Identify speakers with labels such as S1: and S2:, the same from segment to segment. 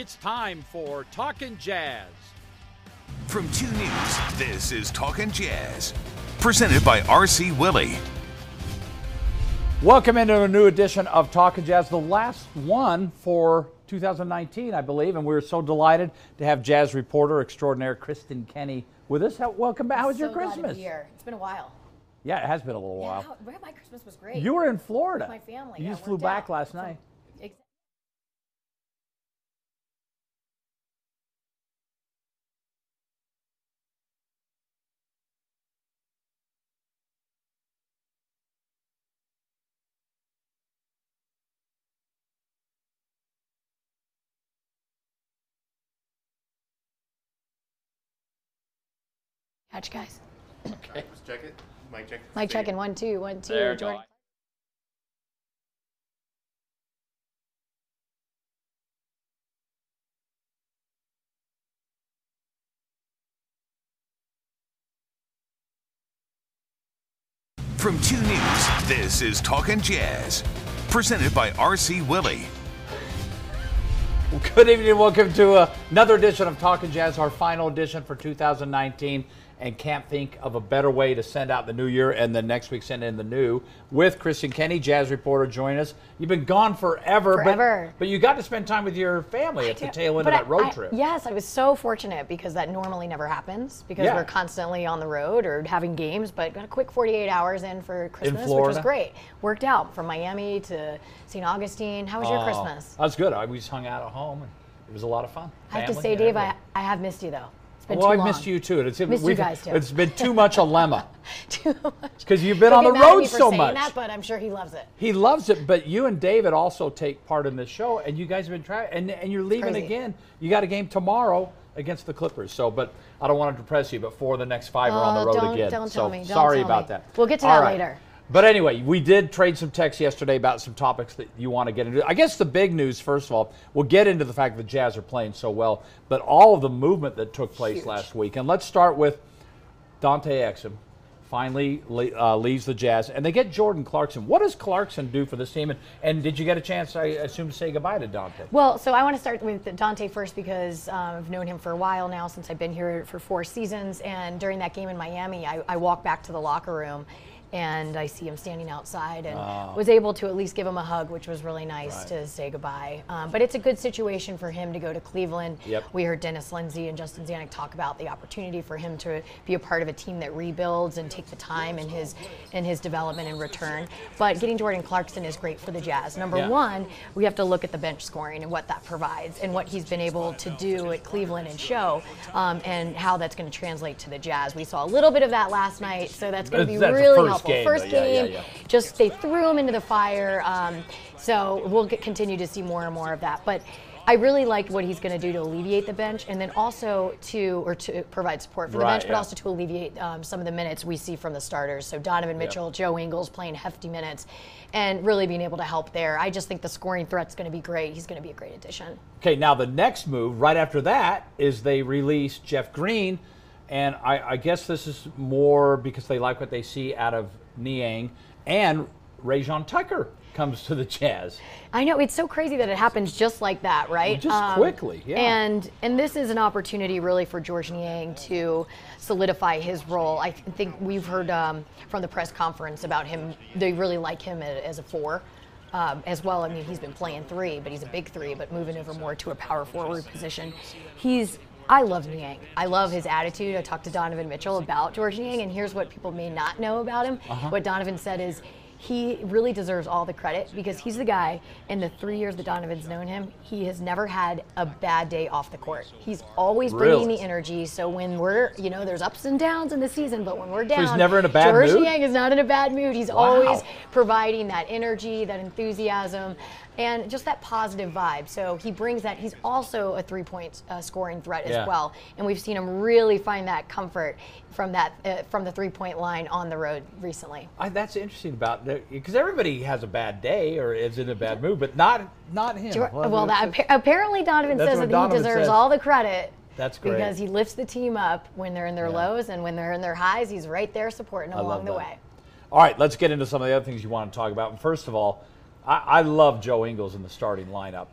S1: It's time for Talkin' Jazz.
S2: From 2 News, this is Talkin' Jazz. Presented by RC Willey.
S3: Welcome into a new edition of Talkin' Jazz, the last one for 2019, I believe, and we're so delighted to have jazz reporter extraordinaire Kristen Kenny with us. How, welcome back. How was
S4: so
S3: your Christmas?
S4: Glad to be here. It's been a while.
S3: Yeah, it has been a little
S4: Yeah,
S3: while.
S4: how- my Christmas was great.
S3: You were in Florida.
S4: With my family.
S3: You
S4: yeah,
S3: just flew back
S4: out.
S3: last night.
S4: Ex- Catch, guys.
S5: Let's check it. Mic check.
S4: Mike checking one, two, one, two.
S3: There,
S4: Jordan.
S2: From 2 News, this is Talkin' Jazz. Presented by RC Willey.
S3: Good evening and welcome to uh, another edition of Talking Jazz, our final edition for 2019. And can't think of a better way to send out the new year and then next week send in the new with Kristen Kenny, jazz reporter, join us. You've been gone forever, but-
S4: Forever.
S3: But, you got to spend time with your family at the tail end
S4: but
S3: of that road
S4: I-
S3: trip.
S4: Yes, I was so fortunate because that normally never happens because
S3: Yeah.
S4: we're constantly on the road or having games. But got a quick 48 hours in for Christmas, which was great. Worked out from Miami to St. Augustine. How was your
S3: Oh,
S4: Christmas?
S3: That was good. I, we just hung out at home and it was a lot of fun.
S4: I have to say, Dave, I. I have missed you though. Been
S3: well,
S4: too
S3: I
S4: long.
S3: missed you too. It's,
S4: Missed you guys, too.
S3: It's been too much a lemma
S4: too much.
S3: because you've been
S4: He'll
S3: on the
S4: mad at
S3: road so much.
S4: That, but I'm sure he loves it.
S3: He loves it, but you and David also take part in this show, and you guys have been trying, and, and you're leaving again. You got a game tomorrow against the Clippers. So, but I don't want to depress you, but four of the next five are on the
S4: Oh,
S3: road
S4: don't-
S3: again.
S4: don't
S3: so
S4: tell me, don't
S3: sorry
S4: tell
S3: about
S4: me.
S3: that.
S4: We'll get to
S3: All
S4: that
S3: right.
S4: later.
S3: But anyway, we did trade some texts yesterday about some topics that you want to get into. I guess the big news, first of all, we'll get into the fact that the Jazz are playing so well, but all of the movement that took place
S4: Huge.
S3: last week. And let's start with Dante Exum finally le- uh, leaves the Jazz, and they get Jordan Clarkson. What does Clarkson do for this team? And, and did you get a chance, I assume, to say goodbye to Dante?
S4: Well, so I want to start with Dante first because um, I've known him for a while now since I've been here for four seasons. And during that game in Miami, I, I walked back to the locker room and I see him standing outside and was able to at least give him a hug, which was really nice
S3: Right.
S4: to say goodbye. Um, but it's a good situation for him to go to Cleveland.
S3: Yep.
S4: We heard Dennis Lindsay and Justin Zanik talk about the opportunity for him to be a part of a team that rebuilds and take the time in his in his development and return. But getting Jordan Clarkson is great for the Jazz. Number
S3: Yeah.
S4: one, we have to look at the bench scoring and what that provides and what he's been able to do at Cleveland and show, um, and how that's going to translate to the Jazz. We saw a little bit of that last night, so that's going to be really
S3: first game,
S4: first
S3: though. Yeah, yeah,
S4: game,
S3: yeah.
S4: just they threw him into the fire. Um, so we'll get, continue to see more and more of that. But I really liked what he's going to do to alleviate the bench, and then also to or to provide support for the
S3: Right,
S4: bench, but
S3: yeah.
S4: also to alleviate um, some of the minutes we see from the starters. So Donovan Mitchell, Joe Ingles playing hefty minutes, and really being able to help there. I just think the scoring threat's going to be great. He's going to be a great addition.
S3: Okay, now the next move right after that is they release Jeff Green, and I, I guess this is more because they like what they see out of Niang, and Rayjon Tucker comes to the Jazz.
S4: I know it's so crazy that it happens just like that, right? Um,
S3: Just quickly, yeah.
S4: And and this is an opportunity really for George Niang to solidify his role. I th- think we've heard um, from the press conference about him. They really like him as a four. Um, as well, I mean, he's been playing three, but he's a big three, but moving over more to a power forward position. He's I love Niang. I love his attitude. I talked to Donovan Mitchell about George Niang, and here's what people may not know about him. Uh-huh. What Donovan said is he really deserves all the credit because he's the guy in the three years that Donovan's known him, he has never had a bad day off the court. He's always bringing
S3: Really?
S4: the energy. So when we're, you know, there's ups and downs in the season, but when we're down,
S3: he's never in a bad
S4: George
S3: mood?
S4: Niang is not in a bad mood. He's
S3: Wow.
S4: always providing that energy, that enthusiasm, and just that positive vibe. So he brings that. He's also a three-point uh, scoring threat
S3: Yeah.
S4: as well, and we've seen him really find that comfort from that uh, from the three-point line on the road recently.
S3: I, that's interesting about because everybody has a bad day or is in a bad mood, but not not him.
S4: Sure. Well, that, appa- apparently Donovan says that
S3: Donovan
S4: he deserves
S3: says.
S4: all the credit.
S3: That's great.
S4: Because he lifts the team up when they're in their
S3: Yeah.
S4: lows and when they're in their highs, he's right there supporting them along the
S3: that.
S4: way.
S3: All right, let's get into some of the other things you want to talk about. First of all, I, I love Joe Ingles in the starting lineup.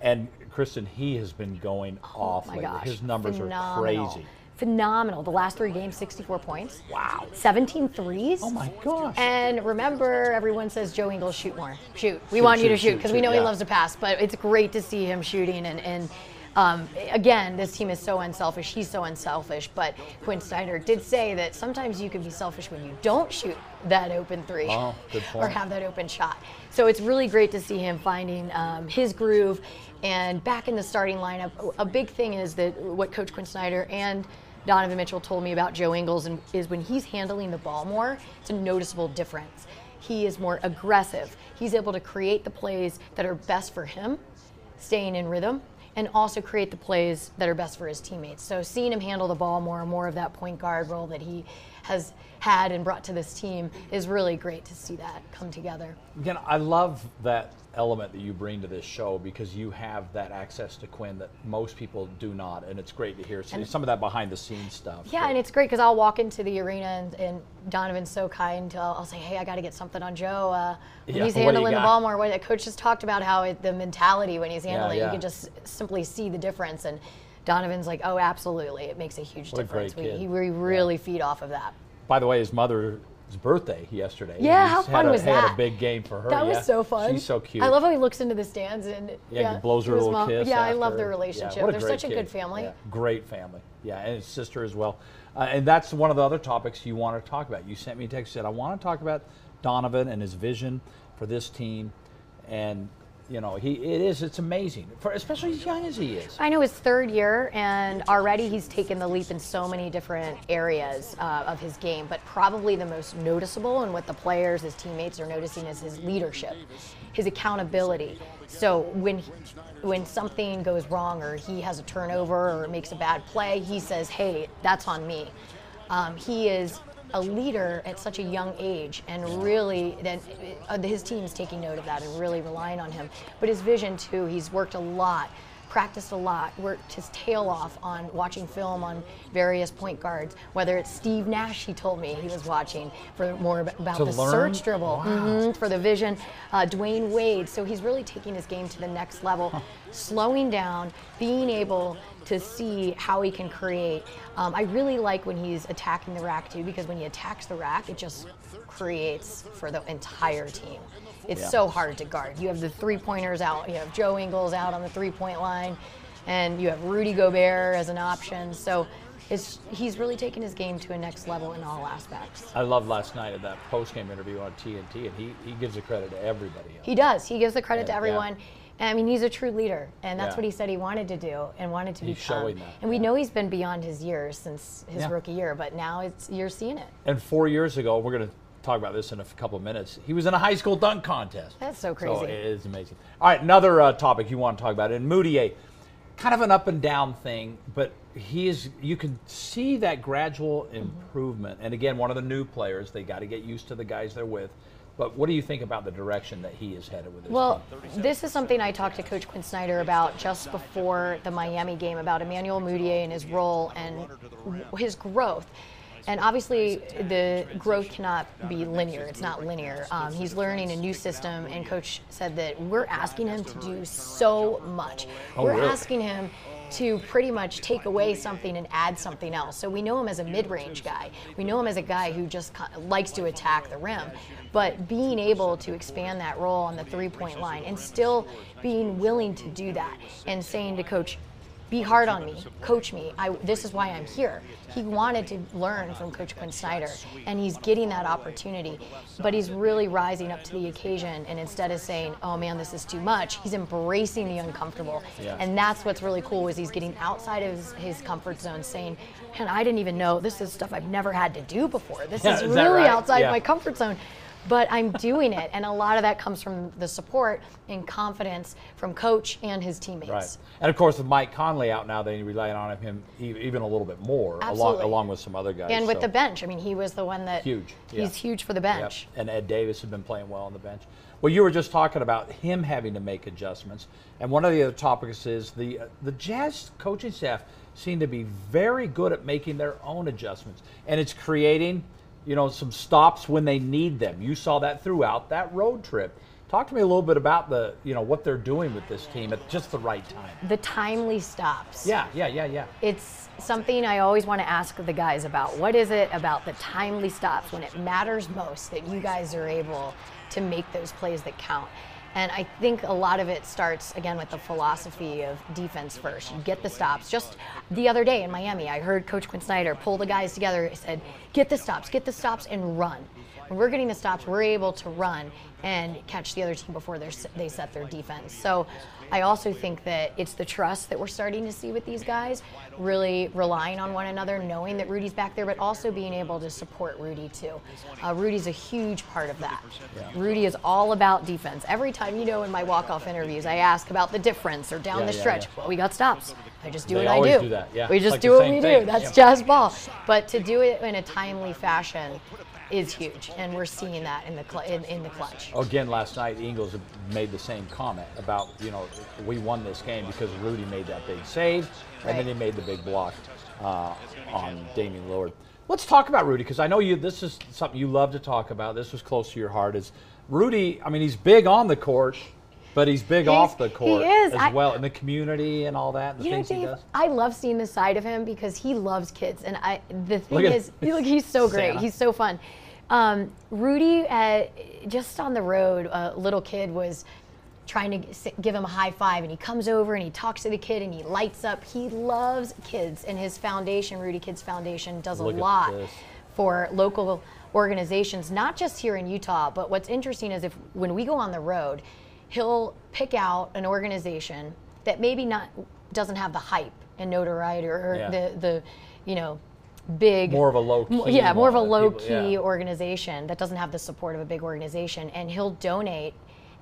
S3: And Kristen, he has been going off
S4: Oh my
S3: lately.
S4: gosh.
S3: His numbers
S4: Phenomenal.
S3: are crazy.
S4: Phenomenal. The last three games, 64 points.
S3: Wow.
S4: 17 threes.
S3: Oh my gosh.
S4: And remember, everyone says Joe Ingles shoot more. Shoot. We
S3: Shoot,
S4: want you to
S3: shoot,
S4: because we know
S3: yeah.
S4: he loves to pass. But it's great to see him shooting. And, and um, again, this team is so unselfish. He's so unselfish. But Quin Snyder did say that sometimes you can be selfish when you don't shoot that open three
S3: Oh, good
S4: or have that open shot. So it's really great to see him finding um, his groove and back in the starting lineup. A big thing is that what Coach Quin Snyder and Donovan Mitchell told me about Joe Ingles and is when he's handling the ball more, it's a noticeable difference. He is more aggressive. He's able to create the plays that are best for him, staying in rhythm, and also create the plays that are best for his teammates. So seeing him handle the ball more and more of that point guard role that he has had and brought to this team is really great to see that come together.
S3: Again, I love that element that you bring to this show because you have that access to Quin that most people do not, and it's great to hear some, some of that behind the scenes stuff.
S4: Yeah, and it's great because I'll walk into the arena and, and Donovan's so kind. I'll, I'll say, "Hey, I got to get something on Joe." Uh, when
S3: Yeah,
S4: he's
S3: what do you
S4: handling the ball more, what the coach just talked about how it, the mentality when he's handling,
S3: yeah.
S4: you can just simply see the difference. And Donovan's like, "Oh, absolutely, it makes a huge
S3: What a
S4: difference."
S3: great
S4: we,
S3: kid.
S4: he, we really feed off of that.
S3: By the way, his mother's birthday yesterday.
S4: Yeah, how fun
S3: a,
S4: was
S3: had a big game for her.
S4: That
S3: yeah.
S4: was so fun.
S3: She's so cute.
S4: I love how he looks into the stands and
S3: Yeah, he blows her a little
S4: mom.
S3: kiss.
S4: Yeah, I love their relationship.
S3: a
S4: They're such a
S3: kid.
S4: good family.
S3: Yeah, great family. Yeah, and his sister as well. Uh, and that's one of the other topics you want to talk about. You sent me a text said I want to talk about Donovan and his vision for this team, and you know he it is it's amazing for especially as young as he is.
S4: I know his third year, and already he's taken the leap in so many different areas uh, of his game. But probably the most noticeable, and what the players, his teammates, are noticing is his leadership, his accountability. So when he, when something goes wrong, or he has a turnover, or makes a bad play, he says, "Hey, that's on me." Um, he is a leader at such a young age, and really, then uh, his team's taking note of that and really relying on him. But his vision too, he's worked a lot, practiced a lot, worked his tail off on watching film on various point guards. Whether it's Steve Nash, he told me he was watching for more about
S3: To
S4: the
S3: learn?
S4: search dribble Mhm, for the vision. Uh, Dwyane Wade, so he's really taking his game to the next level, slowing down, being able to see how he can create. Um, I really like when he's attacking the rack too, because when he attacks the rack, it just creates for the entire team. It's
S3: Yeah.
S4: so hard to guard. You have the three pointers out. You have Joe Ingles out on the three point line, and you have Rudy Gobert as an option. So it's, he's really taken his game to a next level in all aspects.
S3: I loved last night at that post game interview on TNT, and he, he gives the credit to everybody. Else.
S4: He does. He gives the credit to everyone. And I mean, he's a true leader, and that's
S3: Yeah.
S4: what he said he wanted to do and wanted to
S3: He's
S4: become.
S3: showing that,
S4: And we know he's been beyond his years since his
S3: Yeah.
S4: rookie year, but now it's you're seeing it.
S3: And four years ago, we're going to talk about this in a couple of minutes. He was in a high school dunk contest.
S4: That's so
S3: So
S4: crazy.
S3: it is amazing. All right, another uh, topic you want to talk about in Mudiay, kind of an up and down thing, but he is. You can see that gradual improvement. And again, one of the new players, they got to get used to the guys they're with. But what do you think about the direction that he is headed with this
S4: Well,
S3: team?
S4: this is something I talked to Coach Quin Snyder about just before the Miami game about Emmanuel Mudiay and his role and his growth. And obviously, the growth cannot be linear. It's not linear. Um, he's learning a new system, and Coach said that we're asking him to do so much.
S3: Oh,
S4: we're asking him to pretty much take away something and add something else. So we know him as a mid-range guy. We know him as a guy who just likes to attack the rim. But being able to expand that role on the three-point line and still being willing to do that and saying to coach, be hard on me, coach me. I, this is why I'm here. He wanted to learn from Coach Quin Snyder, and he's getting that opportunity. But he's really rising up to the occasion, and instead of saying, "Oh man, this is too much," he's embracing the uncomfortable.
S3: Yeah.
S4: And that's what's really cool is he's getting outside of his, his comfort zone, saying, "Man, I didn't even know this is stuff I've never had to do before. This
S3: Yeah,
S4: is
S3: is
S4: really
S3: right?
S4: outside
S3: Yeah.
S4: my comfort zone." But I'm doing it, and a lot of that comes from the support and confidence from coach and his teammates.
S3: Right. And of course, with Mike Conley out now, they rely on him even a little bit more, along,
S4: Absolutely.
S3: along with some other guys.
S4: And with
S3: so-
S4: the bench, I mean, he was the one that
S3: Huge,
S4: He's
S3: yeah.
S4: huge for the
S3: Yep.
S4: bench.
S3: And Ed Davis has been playing well on the bench. Well, you were just talking about him having to make adjustments, and one of the other topics is the uh, the Jazz coaching staff seem to be very good at making their own adjustments, and it's creating, you know, some stops when they need them. You saw that throughout that road trip. Talk to me a little bit about the, you know, what they're doing with this team at just the right time.
S4: The timely stops.
S3: Yeah, yeah, yeah, yeah.
S4: It's something I always want to ask the guys about. What is it about the timely stops when it matters most that you guys are able to make those plays that count? And I think a lot of it starts again with the philosophy of defense first. You get the stops. Just the other day in Miami, I heard Coach Quin Snyder pull the guys together. He said, "Get the stops, get the stops, and run." When we're getting the stops, we're able to run and catch the other team before they set their defense. So I also think that it's the trust that we're starting to see with these guys, really relying on one another, knowing that Rudy's back there, but also being able to support Rudy too. Uh, Rudy's a huge part of that. Yeah. Rudy is all about defense. Every time, you know, in my walk-off interviews, I ask about the difference or down yeah, the stretch. Yeah, well, we got stops. I just do
S3: they
S4: what I
S3: do. do.
S4: We just
S3: like
S4: do what we
S3: thing.
S4: do. That's jazz ball. But to do it in a timely fashion is huge, and we're seeing that in the cl- in, in, the clutch.
S3: Again, last night the Ingles made the same comment about you know we won this game because Rudy made that big save, and right. then he made the big block uh, on Damian Lillard. Let's talk about Rudy because I know you. This is something you love to talk about. This was close to your heart. Is Rudy? I mean, he's big on the court. But he's big he's, off the court as I, well, in the community and all that. The
S4: you know, Dave. I love seeing the side of him because he loves kids, and I. The thing is, look, he's so great.
S3: Santa.
S4: He's so fun. Um, Rudy, uh, just on the road, a little kid was trying to give him a high five, and he comes over and he talks to the kid and he lights up. He loves kids, and his foundation, Rudy Kids Foundation, does
S3: Look
S4: a lot for local organizations, not just here in Utah. But what's interesting is if when we go on the road, he'll pick out an organization that maybe not doesn't have the hype and notoriety or yeah. the the you know big
S3: more of a low key
S4: yeah more of a low people, key yeah. organization that doesn't have the support of a big organization and he'll donate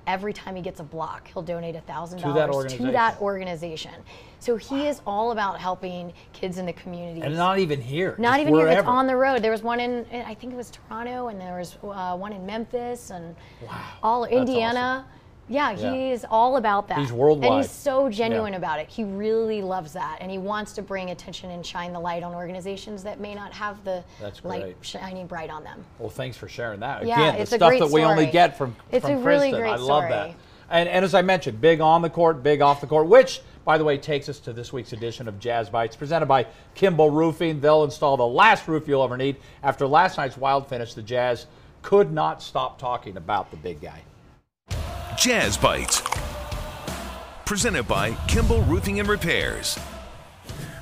S4: every time he gets a block he'll donate a thousand dollars to that organization so he wow. is all about helping kids in the community
S3: and not even here
S4: not even
S3: wherever.
S4: here it's on the road there was one in i think it was toronto and there was uh, one in memphis and
S3: wow.
S4: all indiana
S3: awesome.
S4: Yeah, yeah, he's all about that.
S3: He's worldwide.
S4: And he's so genuine yeah. about it. He really loves that. And he wants to bring attention and shine the light on organizations that may not have the
S3: That's
S4: light great. shining bright on them.
S3: Well, thanks for sharing that.
S4: Yeah,
S3: Again,
S4: it's
S3: the stuff that we
S4: story.
S3: only get from,
S4: it's
S3: from
S4: a really
S3: Kristen.
S4: great
S3: I love
S4: story.
S3: that. And, and as I mentioned, big on the court, big off the court, which, by the way, takes us to this week's edition of Jazz Bites, presented by Kimball Roofing. They'll install the last roof you'll ever need. After last night's wild finish, the Jazz could not stop talking about the big guy.
S2: Jazz Bites presented by Kimball Roofing and Repairs.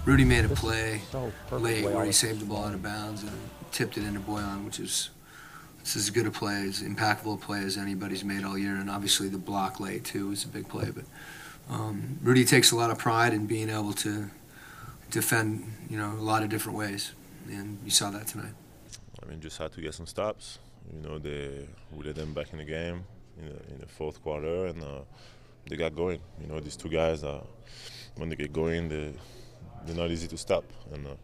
S6: Rudy made a play so late where he saved the ball out of bounds and tipped it into Bojan, which is it's as good a play, as impactful a play as anybody's made all year. And obviously the block late too is a big play. But um, Rudy takes a lot of pride in being able to defend, you know, a lot of different ways, and you saw that tonight.
S7: I mean, just had to get some stops. You know, they we let them back in the game in the, in the fourth quarter, and. Uh, they got going. You know, these two guys, uh, when they get going, they they're not easy to stop, and uh,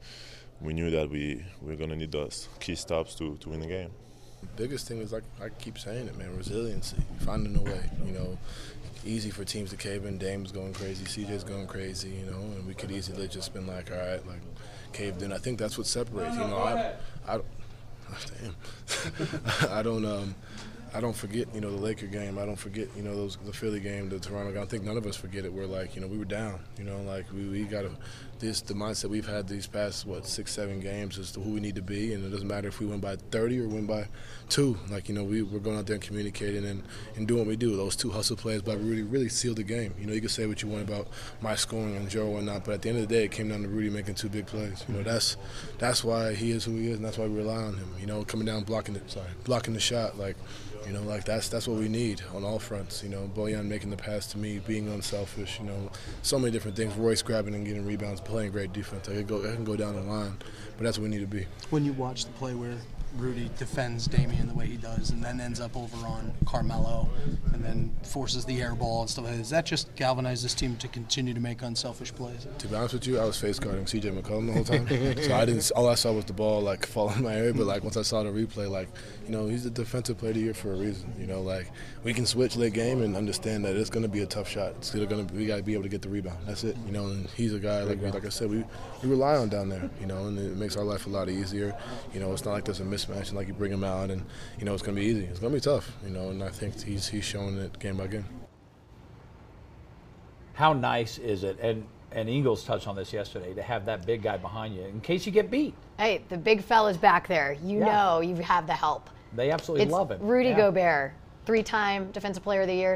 S7: we knew that we we're gonna need those key stops to to win the game.
S8: The biggest thing is like I keep saying it, man, resiliency, finding a way. You know, easy for teams to cave in. Dame's going crazy, CJ's going crazy. You know, and we could easily just been like, all right, like caved in. I think that's what separates. You know, I, I, damn, I don't um. I don't forget, you know, the Laker game. I don't forget, you know, those the Philly game, the Toronto game. I think none of us forget it. We're like, you know, we were down. You know, like we, we got to this the mindset we've had these past what six seven games as to who we need to be, and it doesn't matter if we win by 30 or win by two. Like you know, we we're going out there and communicating and, and doing what we do. Those two hustle plays by Rudy really sealed the game. You know, you can say what you want about my scoring and Joe and not, but at the end of the day, it came down to Rudy making two big plays. You know, mm-hmm. that's that's why he is who he is, and that's why we rely on him. You know, coming down blocking the sorry blocking the shot like. You know, like that's that's what we need on all fronts. You know, Bojan making the pass to me, being unselfish. You know, so many different things. Royce grabbing and getting rebounds, playing great defense. I could go, I can go down the line, but that's what we need to be.
S9: When you watch the play where Rudy defends Damian the way he does, and then ends up over on Carmelo, and then forces the air ball and stuff like that. Does that just galvanize this team to continue to make unselfish plays?
S8: To be honest with you, I was face guarding C.J. McCollum the whole time, so I didn't. All I saw was the ball like fall in my area. But like once I saw the replay, like you know, he's the defensive player of the year for a reason. You know, like we can switch late game and understand that it's going to be a tough shot. It's still going to we got to be able to get the rebound. That's it. You know, and he's a guy like like I said, we, we rely on down there. You know, and it makes our life a lot easier. You know, it's not like there's a mismatch mismatch, and like you bring him out, and you know it's going to be easy. It's going to be tough, you know. And I think he's he's showing it game by game.
S3: How nice is it? And and Ingles touched on this yesterday to have that big guy behind you in case you get beat.
S4: Hey, the big fella's back there. You
S3: Yeah.
S4: know you have the help.
S3: They absolutely
S4: It's
S3: love him.
S4: Rudy
S3: Yeah.
S4: Gobert, three-time Defensive Player of the Year,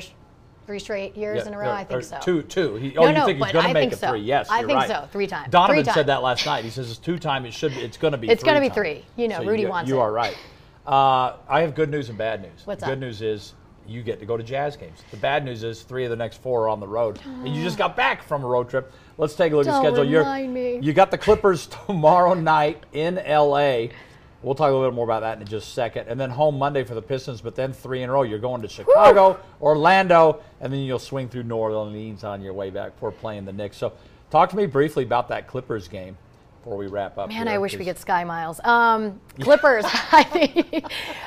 S4: three straight years
S3: Yeah,
S4: in a row.
S3: or-
S4: I think so.
S3: Two, two. He,
S4: No,
S3: oh, you
S4: no,
S3: think he's going to make it
S4: so.
S3: three? Yes,
S4: I
S3: you're
S4: think
S3: right.
S4: so. Three times.
S3: Donovan
S4: Three
S3: said that last night. He says it's two time. It should. It's going to be.
S4: It's gonna be three. You know,
S3: So
S4: Rudy
S3: you,
S4: wants
S3: You
S4: it.
S3: are right. Uh, I have good news and bad news.
S4: What's
S3: good
S4: up?
S3: news is you get to go to Jazz games. The bad news is three of the next four are on the road, and you just got back from a road trip. Let's take a look at
S4: Don't
S3: the schedule.
S4: remind me.
S3: You got the Clippers tomorrow night in L.A. We'll talk a little bit more about that in just a second. And then home Monday for the Pistons, but then three in a row. You're going to Chicago, Orlando, and then you'll swing through New Orleans on your way back before playing the Knicks. So talk to me briefly about that Clippers game before we wrap up.
S4: Man,
S3: here,
S4: I wish we get Sky Miles. Um, Clippers, I think,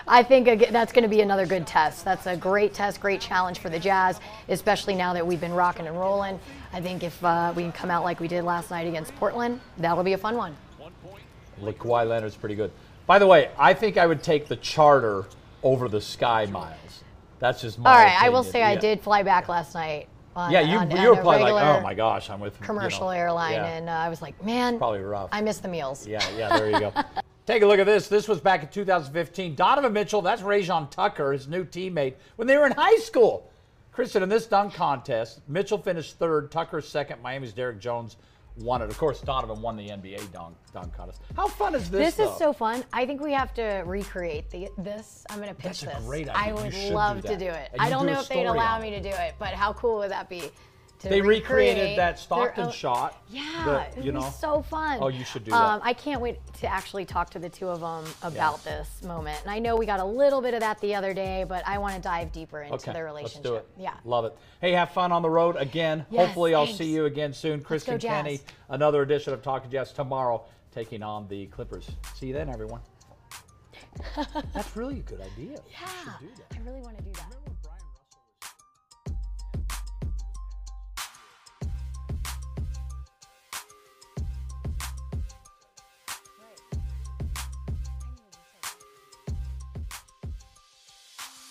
S4: I think that's going to be another good test. That's a great test, great challenge for the Jazz, especially now that we've been rocking and rolling. I think if uh, we can come out like we did last night against Portland, that'll be a fun one.
S3: Kawhi Leonard's pretty good. By the way, I think I would take the charter over the Sky Miles. That's just my
S4: All right, I will
S3: opinion.
S4: say I did fly back last night. On,
S3: Yeah, you,
S4: on,
S3: you
S4: on
S3: were probably like, oh my gosh, I'm with you know,
S4: commercial airline,
S3: yeah.
S4: and uh, I was like, man,
S3: probably rough.
S4: I miss the meals.
S3: Yeah, yeah, there you go. Take a look at this. This was back in 2015. Donovan Mitchell, that's Rayjon Tucker, his new teammate, when they were in high school. Kristen, in this dunk contest, Mitchell finished third, Tucker second, Miami's Derek Jones won it. Of course, Donovan won the NBA dunk, dunk contest. How fun is this?
S4: This is so fun. I think we have to recreate the, this. I'm going to pitch
S3: That's a
S4: this.
S3: great
S4: I
S3: idea. You
S4: would
S3: should do
S4: love to do it. I don't
S3: do
S4: know if they'd allow me to do it, but how cool would that be?
S3: They recreated
S4: recreate
S3: that Stockton
S4: own-
S3: shot.
S4: Yeah,
S3: that, you
S4: be
S3: know.
S4: so fun.
S3: Oh, you should do
S4: Um,
S3: that.
S4: I can't wait to actually talk to the two of them about this moment. And I know we got a little bit of that the other day, but I want to dive deeper into
S3: Okay,
S4: their
S3: let's
S4: relationship.
S3: do it.
S4: Yeah.
S3: Love it. Hey, have fun on the road again.
S4: Yes,
S3: Hopefully, I'll see you again soon. Kristen. Kenny, another edition of Talking Jazz tomorrow, taking on the Clippers. See you then, everyone. That's really a good idea.
S4: Yeah.
S3: Should do that.
S4: I really want to do that.